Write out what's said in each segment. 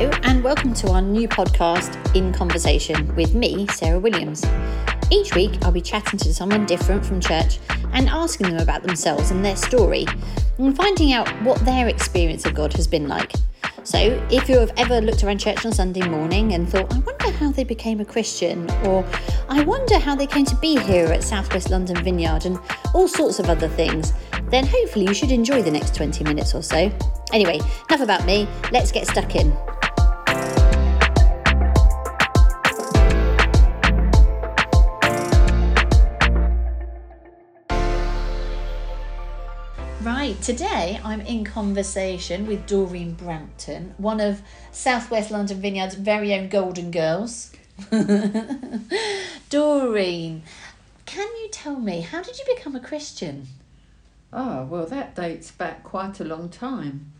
And welcome to our new podcast, In Conversation, with me, Sarah Williams. Each week, I'll be chatting to someone different from church and asking them about themselves and their story, and finding out what their experience of God has been like. So, if you have ever looked around church on Sunday morning and thought, I wonder how they became a Christian, or I wonder how they came to be here at Southwest London Vineyard, and all sorts of other things, then hopefully you should enjoy the next 20 minutes or so. Anyway, enough about me, let's get stuck in. Right, today I'm in conversation with Doreen Brampton, one of Southwest London Vineyard's very own Golden Girls. Doreen, can you tell me, how did you become a Christian? Ah, well, that dates back quite a long time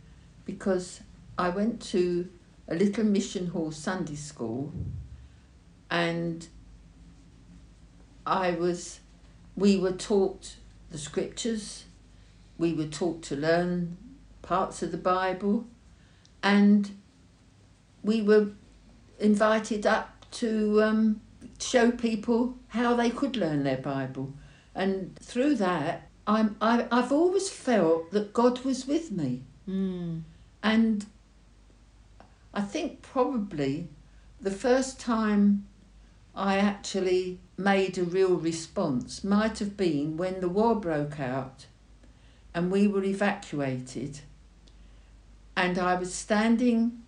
because I went to a little mission hall Sunday school and I was, we were taught the scriptures, we were taught to learn parts of the Bible, and we were invited up to um, show people how they could learn their Bible. And through that, I'm, I, I've always felt that God was with me. Mm. And I think probably the first time I actually made a real response might have been when the war broke out and we were evacuated. And I was standing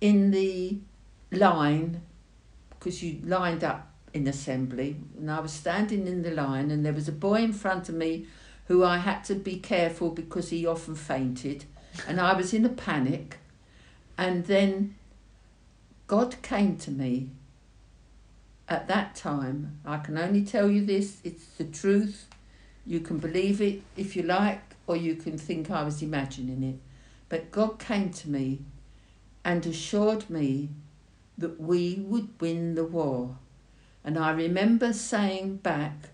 in the line because you lined up in assembly, and I was standing in the line, and there was a boy in front of me who I had to be careful because he often fainted, and I was in a panic. And then God came to me at that time. I can only tell you this, it's the truth. You can believe it if you like, or you can think I was imagining it. But God came to me and assured me that we would win the war. And I remember saying back,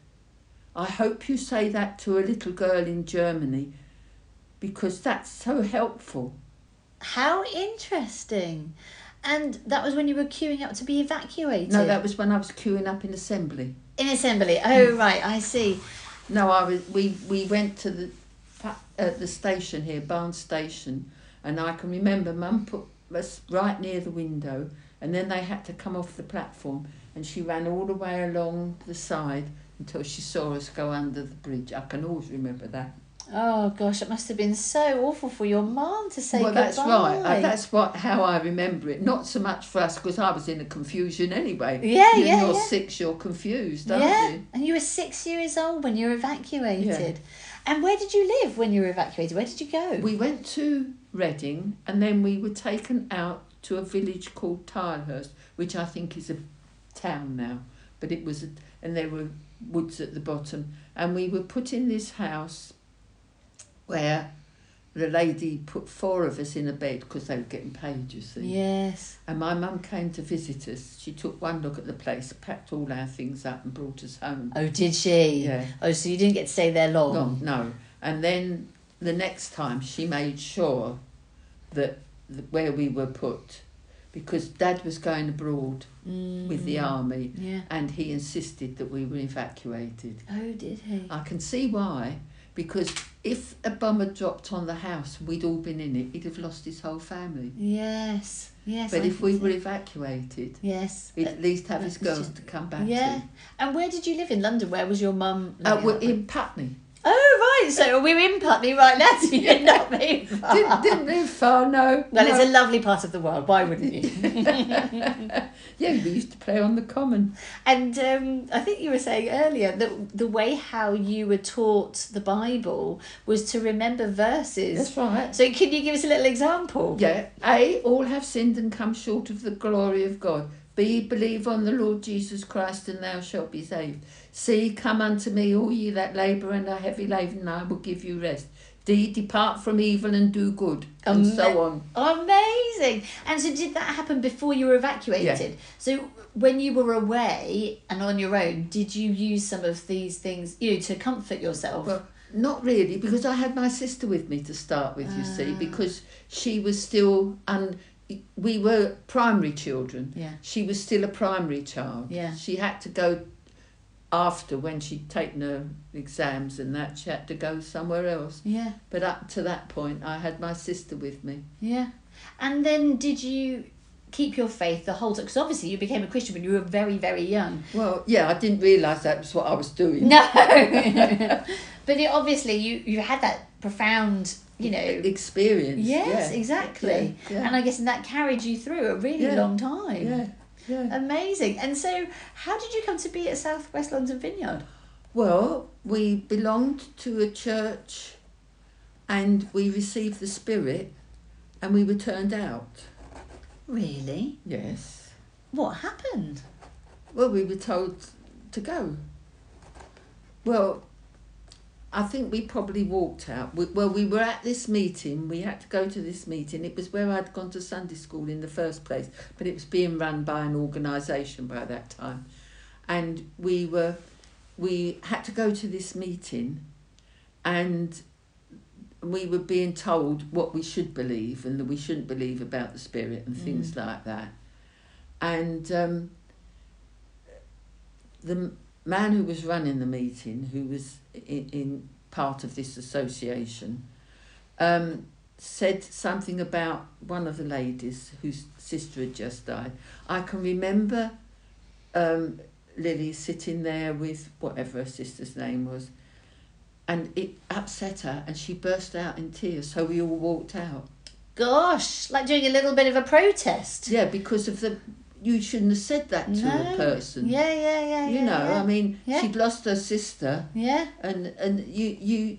I hope you say that to a little girl in Germany because that's so helpful. How interesting. And that was when you were queuing up to be evacuated? No, that was when I was queuing up in assembly. In assembly. Oh, hmm. right, I see. No, I was. We we went to the at uh, the station here, Barnes Station, and I can remember Mum put us right near the window, and then they had to come off the platform, and she ran all the way along the side until she saw us go under the bridge. I can always remember that. Oh gosh, it must have been so awful for your mum to say that. well, goodbye. that's right. Uh, that's what how I remember it. Not so much for us because I was in a confusion anyway. Yeah, you, yeah, You're yeah. six, you're confused, aren't yeah, you? and you were six years old when you were evacuated. Yeah. And where did you live when you were evacuated? Where did you go? We went to Reading and then we were taken out to a village called Tilehurst, which I think is a town now, but it was, a, and there were woods at the bottom, and we were put in this house where the lady put four of us in a bed because they were getting paid, you see. yes. And my mum came to visit us. She took one look at the place, packed all our things up, and brought us home. Oh, did she? Yeah. Oh, so you didn't get to stay there long. No, no. And then the next time she made sure that th- where we were put, because Dad was going abroad Mm. with the army, Yeah. and he insisted that we were evacuated. Oh, did he? I can see why, because if a bomb had dropped on the house, we'd all been in it, he'd have lost his whole family. Yes. Yes. But I if we were evacuated, Yes. he'd at least have his girls just- to come back Yeah. to. And where did you live in London? Where was your mum? Uh, we're in Putney. Oh, right. So we're in Putney right now. So you're not very far. Didn't, didn't live far, no. Well, no. it's a lovely part of the world. Why wouldn't you? Yeah, we used to play on the common. and um, I think you were saying earlier that the way how you were taught the Bible was to remember verses. That's right. So can you give us a little example? Yeah. A, all have sinned and come short of the glory of God. B, believe on the Lord Jesus Christ and thou shalt be saved. C, come unto me, all ye that labour and are heavy laden, and I will give you rest. D, depart from evil and do good. And Ama- so on. Amazing. And so did that happen before you were evacuated? So when you were away and on your own, did you use some of these things, you know, to comfort yourself? Well, not really, because I had my sister with me to start with, you see, Ah. because she was still un we were primary children. Yeah. She was still a primary child. Yeah. She had to go after when she'd taken her exams and that. She had to go somewhere else. Yeah. But up to that point, I had my sister with me. Yeah. And then did you keep your faith the whole time? Because obviously you became a Christian when you were very, very young. Well, yeah, I didn't realise that was what I was doing. No. but it, obviously you, you had that profound, you know. experience. Yes, yeah. exactly. Yeah, yeah. And I guess that carried you through a really long time. yeah, yeah. Amazing. And so, how did you come to be at Southwest London Vineyard? Well, we belonged to a church and we received the Spirit and we were turned out. Really? Yes. What happened? Well, we were told to go. Well, I think we probably walked out. We, well, we were at this meeting. We had to go to this meeting. It was where I'd gone to Sunday school in the first place, but it was being run by an organisation by that time, and we were, we had to go to this meeting, and we were being told what we should believe and that we shouldn't believe about the spirit and things like that, and. Um, the man who was running the meeting, who was in, in part of this association, um, said something about one of the ladies whose sister had just died. I can remember um, Lily sitting there with whatever her sister's name was, and it upset her, and she burst out in tears. So we all walked out. Gosh, like doing a little bit of a protest. Yeah, because of the. You shouldn't have said that to No. a person. Yeah, yeah, yeah. You yeah, know, yeah. I mean, Yeah. she'd lost her sister, Yeah. and and you you,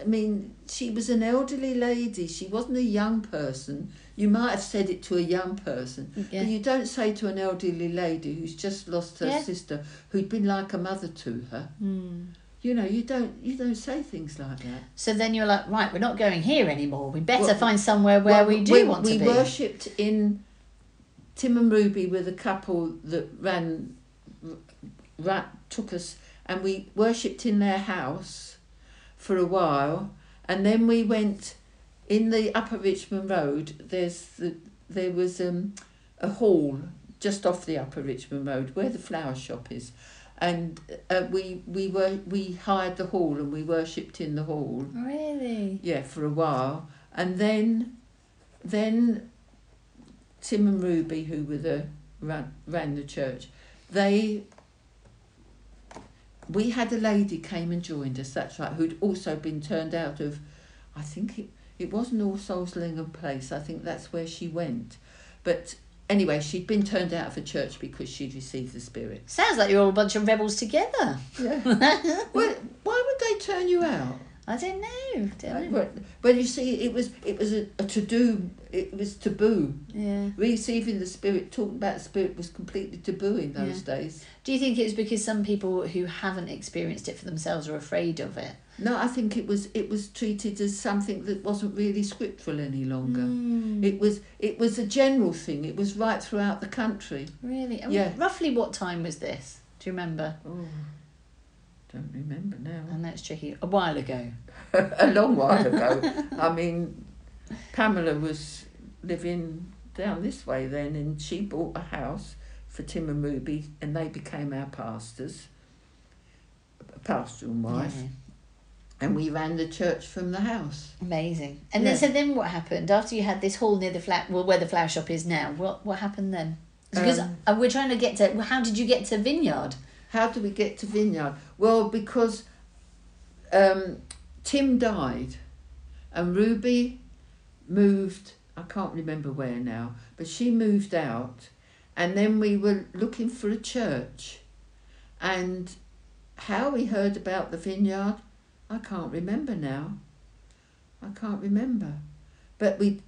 I mean, she was an elderly lady. She wasn't a young person. You might have said it to a young person, Yeah. but you don't say to an elderly lady who's just lost her sister, who'd been like a mother to her. Hmm. You know, you don't you don't say things like that. So then you're like, right, we're not going here anymore. We better Well, find somewhere where Well, we do we, want we to be. worshipped in Tim and Ruby were the couple that ran, ran took us and we worshipped in their house for a while. And then we went in the upper Richmond Road. There's the there was um, a hall just off the upper Richmond Road where the flower shop is. And uh, we we were we hired the hall and we worshipped in the hall. Really? yeah, for a while, and then, then, Tim and Ruby, who were the ran, ran the church, they. We had a lady came and joined us. That's right, who'd also been turned out of, I think it it wasn't All Souls Langham Place. I think that's where she went, but anyway, she'd been turned out of a church because she'd received the Spirit. Sounds like you're all a bunch of rebels together. Yeah. well, why would they turn you out? I don't know. Don't know. Well, you see, it was it was a, a to do. It was taboo. Yeah. Receiving the spirit, talking about the spirit, was completely taboo in those days. Do you think it's because some people who haven't experienced it for themselves are afraid of it? No, I think it was it was treated as something that wasn't really scriptural any longer. Hmm. It was it was a general thing. It was right throughout the country. Really? And Yeah. Roughly what time was this? Do you remember? Oh, don't remember now. It's tricky. A while ago. a long while ago. I mean, Pamela was living down this way then, and she bought a house for Tim and Ruby, and they became our pastors, pastor and wife, Yeah. and we ran the church from the house. Amazing. And Yeah. then so then what happened after you had this hall near the flat? Well, where the flower shop is now. What what happened then? Because Um, uh, we're trying to get to. How did you get to Vineyard? How do we get to Vineyard? Well, because um, Tim died, and Ruby moved. I can't remember where now, but she moved out, and then we were looking for a church, and how we heard about the Vineyard, I can't remember now. I can't remember, but we.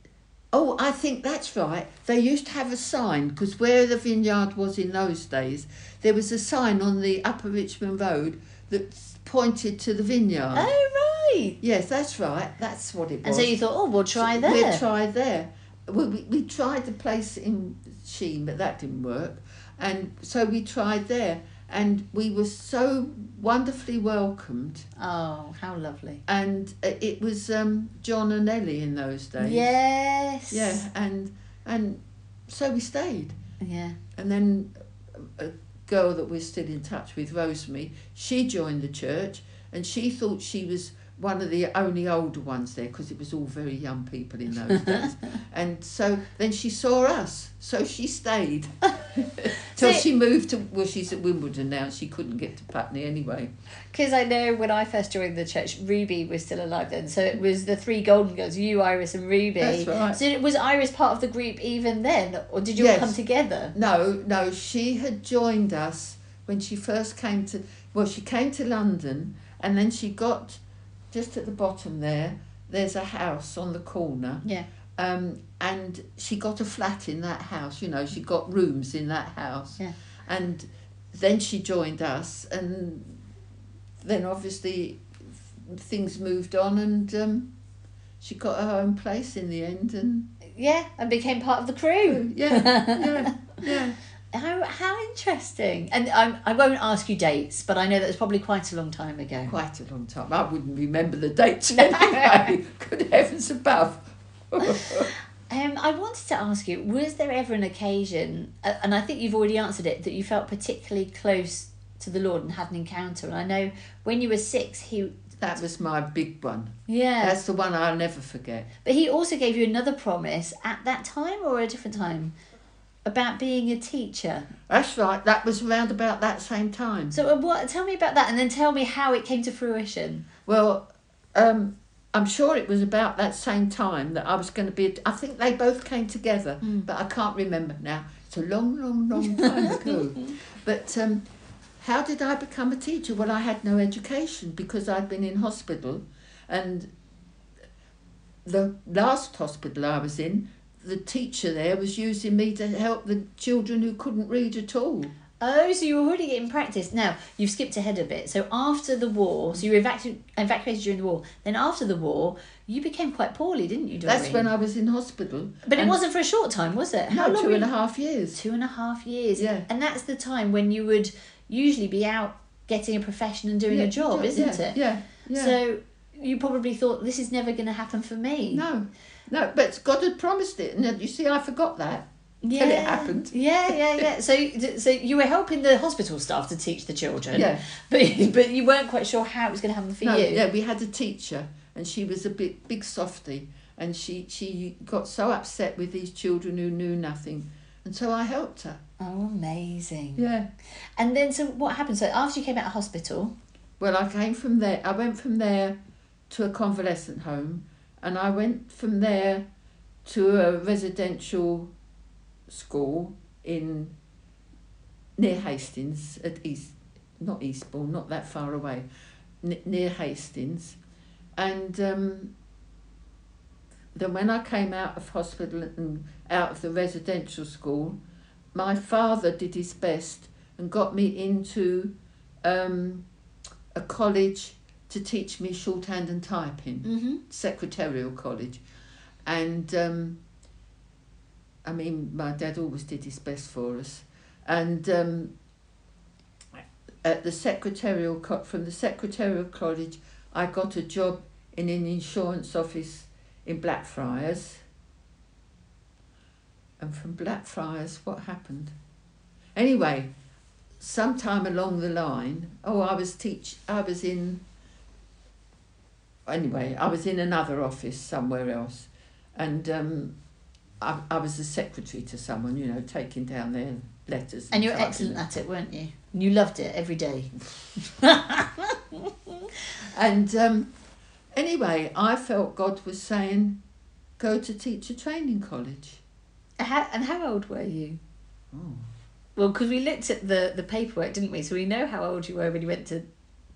Oh, I think that's right. They used to have a sign because where the vineyard was in those days, there was a sign on the Upper Richmond Road that pointed to the vineyard. Oh right. Yes, that's right. That's what it was. And so you thought, oh, we'll try there. We'll try there. We, we, we tried the place in Sheen, but that didn't work. And so we tried there. And we were so wonderfully welcomed. oh, how lovely. And uh, it was um, John and Ellie in those days. Yes. Yeah, and And so we stayed. Yeah. And then girl that we're still in touch with, Rosemary, she joined the church and she thought she was one of the only older ones there because it was all very young people in those days. And so then she saw us, so she stayed. Till So- she moved to, well, she's at Wimbledon now, she couldn't get to Putney anyway. Because I know when I first joined the church, Ruby was still alive then. So it was the three golden girls, you, Iris, and Ruby. That's right. So was Iris part of the group even then? Or did you all come together? No, no, she had joined us when she first came to, well, she came to London and then she got just at the bottom there, there's a house on the corner. Yeah. Um, and she got a flat in that house, you know, she got rooms in that house. Yeah. And then she joined us, and then obviously things moved on, and um, she got her own place in the end. And Yeah, and became part of the crew. yeah, yeah, yeah. How, how interesting. And I'm, I won't ask you dates, but I know that was probably quite a long time ago. Quite a long time. I wouldn't remember the dates anyway. Good heavens above. Um, I wanted to ask you, was there ever an occasion, uh, and I think you've already answered it, that you felt particularly close to the Lord and had an encounter? And I know when you were six, he, that was my big one. yeah, That's the one I'll never forget. but he also gave you another promise at that time or a different time about being a teacher. That's right. That was around about that same time. So, uh, what? Tell me about that, and then tell me how it came to fruition. Well, um, I'm sure it was about that same time that I was going to be. I think they both came together, but I can't remember now. It's a long, long, long time ago. But um, how did I become a teacher? Well, I had no education because I'd been in hospital, and the last hospital I was in, the teacher there was using me to help the children who couldn't read at all. Oh, so you were already getting practice. Now, you've skipped ahead a bit. So, after the war, so you were evacu- evacuated during the war. Then, after the war, you became quite poorly, didn't you, Doreen? That's when I was in hospital. But it wasn't for a short time, was it? No, long two and a half years. Two and a half years. Yeah. And that's the time when you would usually be out getting a profession and doing Yeah, a job, yeah, isn't yeah, it? Yeah, yeah. So, you probably thought, this is never going to happen for me. no, no, but God had promised it, and you see, I forgot that. Yeah. till it happened. Yeah, yeah, yeah. So, so you were helping the hospital staff to teach the children. Yeah. But, but you weren't quite sure how it was going to happen for no, you. yeah, we had a teacher, and she was a big, big softy, and she she got so upset with these children who knew nothing, and so I helped her. Oh, amazing. Yeah. And then, so what happened? So, after you came out of hospital, Well, I came from there. I went from there to a convalescent home, and I went from there to a residential school in near Hastings at East, not Eastbourne, not that far away, n- near Hastings, and um, then when I came out of hospital and out of the residential school, my father did his best and got me into um, a college to teach me shorthand and typing, mm-hmm. secretarial college, and um, I mean my dad always did his best for us, and um, at the secretarial from the secretarial college, I got a job in an insurance office in Blackfriars. And from Blackfriars, what happened? Anyway, sometime along the line, oh, I was teach, I was in. Anyway, I was in another office somewhere else, and um, I, I was a secretary to someone, you know, taking down their letters. and you were excellent them. at it, weren't you? And you loved it every day. And um, anyway, I felt God was saying, go to teacher training college. How, and how old were you? Oh. Well, because we looked at the, the paperwork, didn't we? So we know how old you were when you went to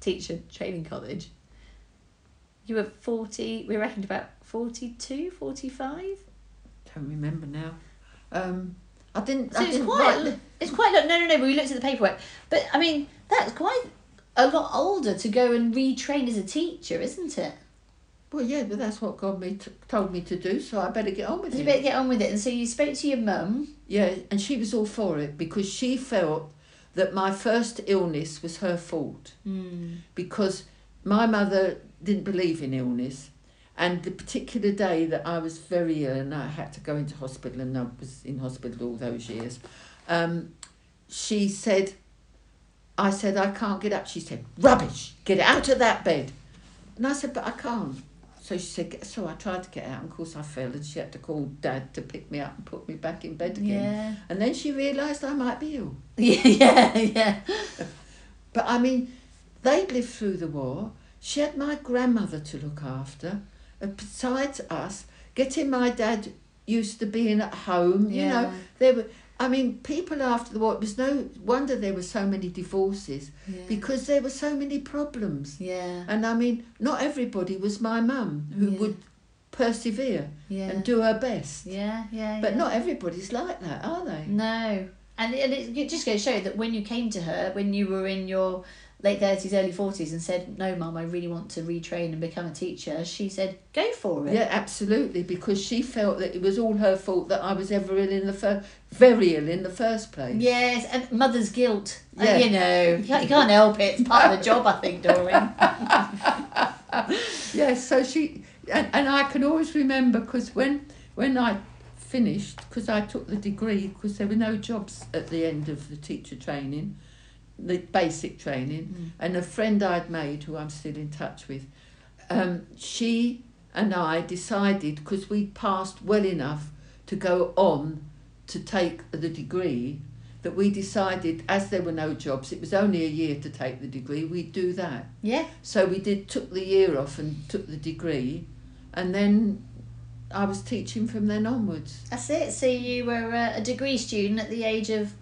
teacher training college. You were 40, we reckoned about 42, 45? Don't remember now. Um, I didn't. So I it's didn't quite, write it's quite, lo- no, no, no, but we looked at the paperwork. But, I mean, that's quite a lot older to go and retrain as a teacher, isn't it? well, yeah, but that's what God me t- told me to do, so I better get on with You it. You better get on with it. And so you spoke to your mum. Yeah, and she was all for it because she felt that my first illness was her fault Mm. because my mother didn't believe in illness And the particular day that I was very ill and I had to go into hospital and I was in hospital all those years, um, she said, I said, I can't get up. She said, rubbish, get out of that bed. And I said, but I can't. So she said, so I tried to get out, and of course I fell, and she had to call dad to pick me up and put me back in bed again. Yeah. And then she realised I might be ill. Yeah, yeah, yeah. But I mean, they'd lived through the war. She had my grandmother to look after. And besides us, getting my dad used to being at home, you know, there were. I mean, people after the war. It was no wonder there were so many divorces Yeah. because there were so many problems. Yeah. And I mean, not everybody was my mum who Yeah. would persevere Yeah. and do her best. Yeah, yeah. But yeah. not everybody's like that, are they? No. And, and it, it just goes to show that when you came to her, when you were in your late 30s, early 40s, and said, No, mum, I really want to retrain and become a teacher, she said, Go for it. Yeah, absolutely, because she felt that it was all her fault that I was ever ill in the first, very ill in the first place. Yes, and mother's guilt. Uh, Yeah. you know, you can't, you can't help it. It's part of the job, I think, Doreen. Yes, so she and, and I can always remember because when when I finished because I took the degree because there were no jobs at the end of the teacher training, the basic training, Mm. and a friend I'd made who I'm still in touch with, um, she and I decided because we passed well enough to go on to take the degree that we decided as there were no jobs it was only a year to take the degree we'd do that Yeah. so we did took the year off and took the degree, and then I was teaching from then onwards. That's it. So you were a degree student at the age of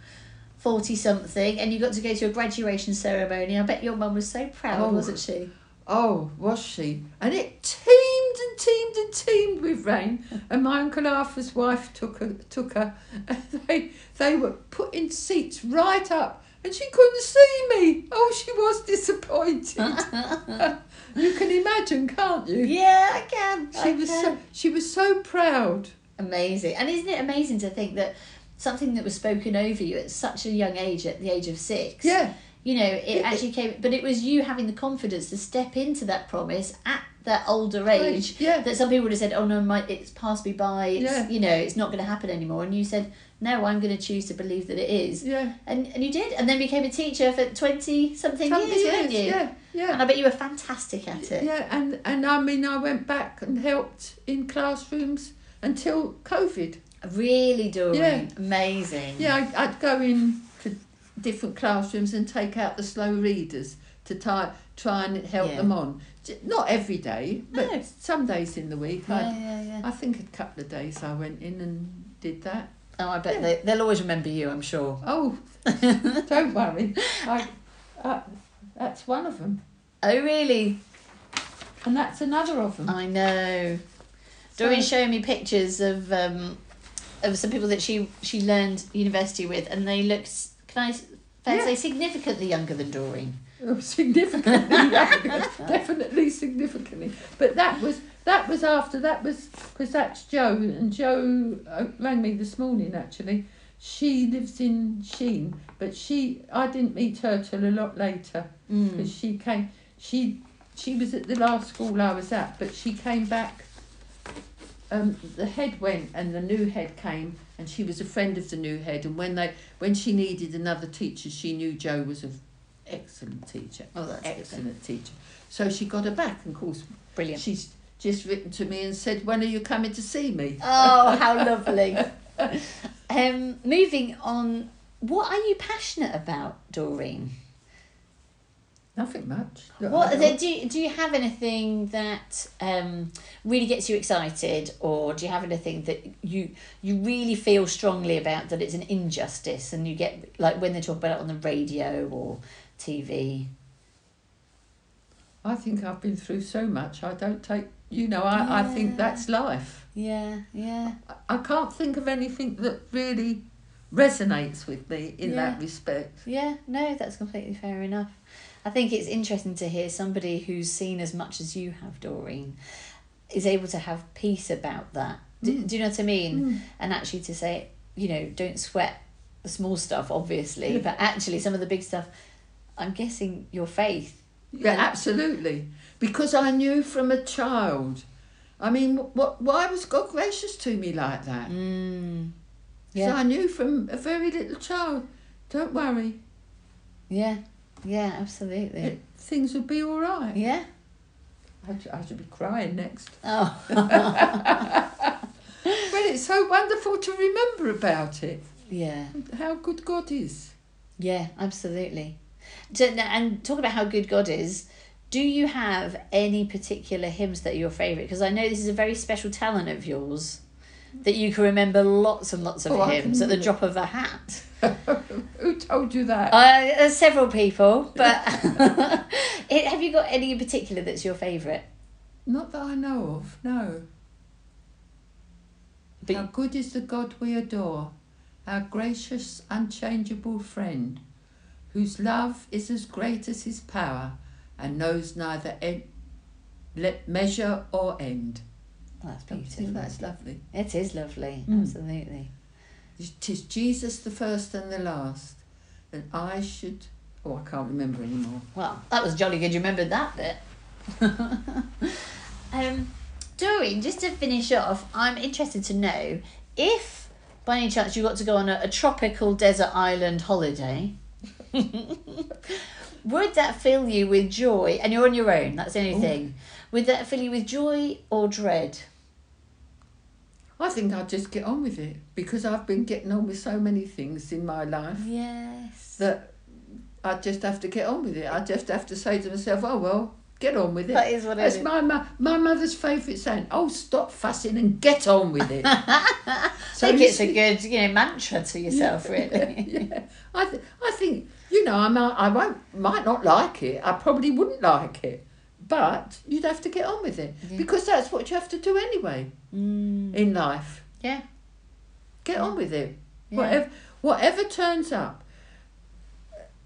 40 something and you got to go to a graduation ceremony. I bet your mum was so proud, Oh. wasn't she? Oh, was she? And it teemed and teemed and teemed with rain. And my uncle Arthur's wife took her, took her. And they they were putting seats right up, and she couldn't see me. Oh, she was disappointed. you can imagine, can't you? Yeah, I can. She I was can. so, she was so proud. Amazing. And isn't it amazing to think that something that was spoken over you at such a young age, at the age of six, Yeah. you know, it It- actually came, but it was you having the confidence to step into that promise at that older age Yeah. that some people would have said, oh no, my, it's passed me by, it's, Yeah. you know, it's not going to happen anymore. And you said, no, I'm going to choose to believe that it is. Yeah. And, and you did, and then became a teacher for 20 something Something years, weren't you? Yeah. Yeah. And I bet you were fantastic at it. Yeah, and, and I mean, I went back and helped in classrooms until COVID. Really, Doreen. Yeah. Amazing. Yeah, I'd, I'd go in to different classrooms and take out the slow readers to try, try and help Yeah. them on. Not every day, but No. some days in the week. Yeah, yeah, yeah. I think a couple of days I went in and did that. Oh, I bet Yeah. they, they'll always remember you, I'm sure. Oh, don't worry. I, I, that's one of them. Oh, really? And that's another of them. I know. So- Doreen's showing me pictures of um, of some people that she she learned university with, and they look. s- Can I fair Yeah. say significantly younger than Doreen? Oh, significantly younger, definitely significantly. But that was that was after that was because that's Joe and Joe uh, rang me this morning actually. She lives in Sheen, but she I didn't meet her till a lot later Mm. because she came she she was at the last school I was at, but she came back. Um, the head went and the new head came, and she was a friend of the new head. And when they when she needed another teacher, she knew Joe was an excellent teacher Oh, that's excellent teacher. So she got her back, and of course, Brilliant. she's just written to me and said, "When are you coming to see me?" Oh, how lovely. um, moving on, what are you passionate about, Doreen? Nothing much. What know. do you, do you have anything that um, really gets you excited, or do you have anything that you you really feel strongly about that it's an injustice, and you get like when they talk about it on the radio or TV? I think I've been through so much. I don't take. You know, I, I think that's life. Yeah, yeah, I, I can't think of anything that really resonates with me in Yeah. that respect. yeah. No, that's completely fair enough. I think it's interesting to hear somebody who's seen as much as you have, Doreen, is able to have peace about that. Do, Mm. do you know what I mean? Mm. and actually to say, you know, don't sweat the small stuff, obviously, but actually some of the big stuff. I'm guessing your faith. Yeah, And- absolutely. Because I knew from a child I mean, what? Why was God gracious to me like that? Mm. So I knew from a very little child, don't worry, Yeah. Yeah, absolutely. it, things would be all right. Yeah. I, should- I should be crying next. Oh. Well, it's so wonderful to remember about it. yeah. How good God is. Yeah, absolutely. So, and talk about how good God is. Do you have any particular hymns that are your favourite? Because I know this is a very special talent of yours that you can remember lots and lots of Oh, hymns at the drop of a hat. Who told you that? Uh, there's several people, but it, have you got any in particular that's your favourite? Not that I know of, no. But How good is the God we adore, our gracious, unchangeable friend, whose love is as great as his power and knows neither end, le- measure or end. that's Don't beautiful. think that's lovely? It is lovely, Mm. absolutely. Tis Jesus the first and the last, and I should. Oh, I can't remember anymore. Well, that was jolly good. You remembered that bit. um, Doreen, just to finish off, I'm interested to know if, by any chance, you got to go on a, a tropical desert island holiday. would that fill you with joy? And you're on your own. That's the only Ooh. thing. Would that fill you with joy or dread? I think I'd just get on with it because I've been getting on with so many things in my life Yes. that I just have to get on with it. I just have to say to myself, "Oh well, get on with it." That is what it That's is. my mo- my mother's favourite saying. Oh, stop fussing and get on with it. I think it's a good, you know, mantra to yourself, really. yeah, I th- I think you know I might I won't might not like it. I probably wouldn't like it, but you'd have to get on with it Yeah. because that's what you have to do anyway Mm, in life. yeah. Get on with it. Yeah. Whatever whatever turns up,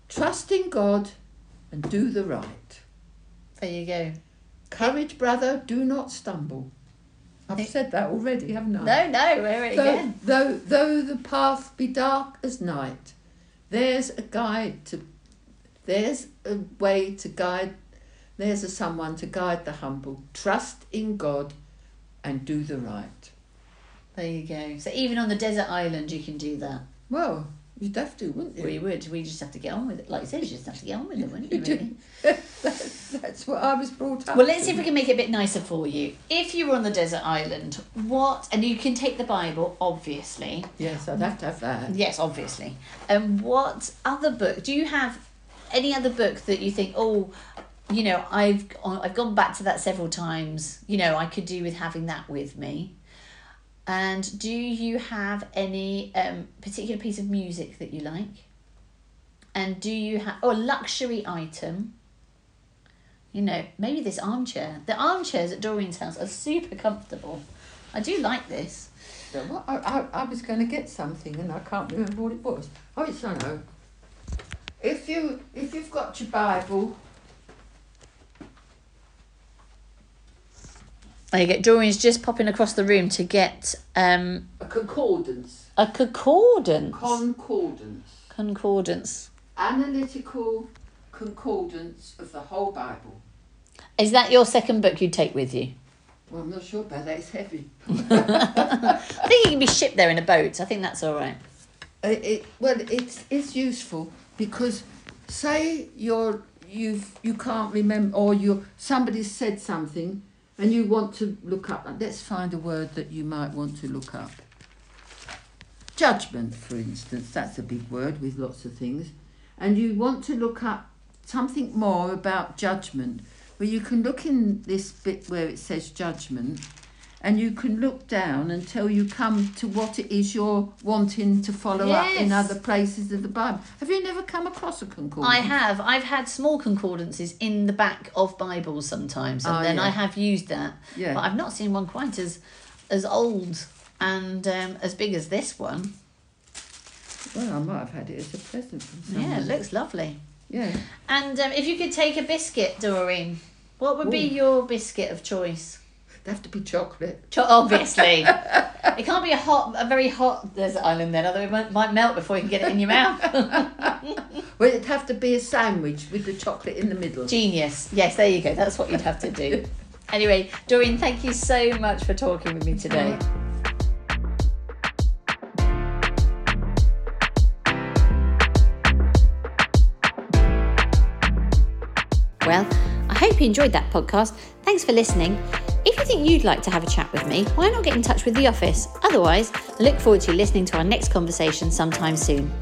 trust in God and do the right. There you go. Courage, brother, do not stumble. I've said that already, haven't I? No, no, we're it Though, again. though, though the path be dark as night, there's a guide to, there's a way to guide, there's a someone to guide the humble. Trust in God and do the right. There you go. So even on the desert island, you can do that. Well, you'd have to, wouldn't you? We would. We just have to get on with it. Like you said, you just have to get on with it, wouldn't you? Really? that's, that's what I was brought up Well, let's see if we can make it a bit nicer for you. If you were on the desert island, what? And you can take the Bible, obviously. Yes, I'd have to have that. Yes, obviously. And what other book? Do you have any other book that you think, oh, you know, I've I've gone back to that several times. You know, I could do with having that with me. And do you have any um, particular piece of music that you like? And do you have oh a luxury item? You know, maybe this armchair. The armchairs at Doreen's house are super comfortable. I do like this. What, I, I, I was going to get something and I can't remember what it was. Oh, it's I know. If you if you've got your Bible, There you go. Doreen's just popping across the room to get um, a concordance, a concordance. concordance, concordance. analytical concordance of the whole Bible. Is that your second book you take with you? Well, I'm not sure about that. It's heavy. I think it can be shipped there in a boat. I think that's all right. It, it well, it's it's useful because say you're you've you can't remember or you somebody said something and you want to look up. Let's find a word that you might want to look up. Judgment, for instance, that's a big word with lots of things, and you want to look up something more about judgment. Well, you can look in this bit where it says judgment, and you can look down until you come to what it is you're wanting to follow up in other places of the Bible. Have you never come across a concordance? I have. I've had small concordances in the back of Bibles sometimes, and Oh, then yeah. I have used that. Yeah. But I've not seen one quite as as old and um, as big as this one. Well, I might have had it as a present from someone. Yeah, it looks lovely. Yeah. And um, if you could take a biscuit, Doreen, what would be your biscuit of choice? They have to be chocolate. Cho- obviously, it can't be a hot, a very hot desert island then, otherwise, it might, might melt before you can get it in your mouth. well, it'd have to be a sandwich with the chocolate in the middle. Genius. Yes, there you go. That's what you'd have to do. anyway, Doreen, thank you so much for talking with me today. Well, I hope you enjoyed that podcast. Thanks for listening. If you think you'd like to have a chat with me, why not get in touch with the office? Otherwise, I look forward to listening to our next conversation sometime soon.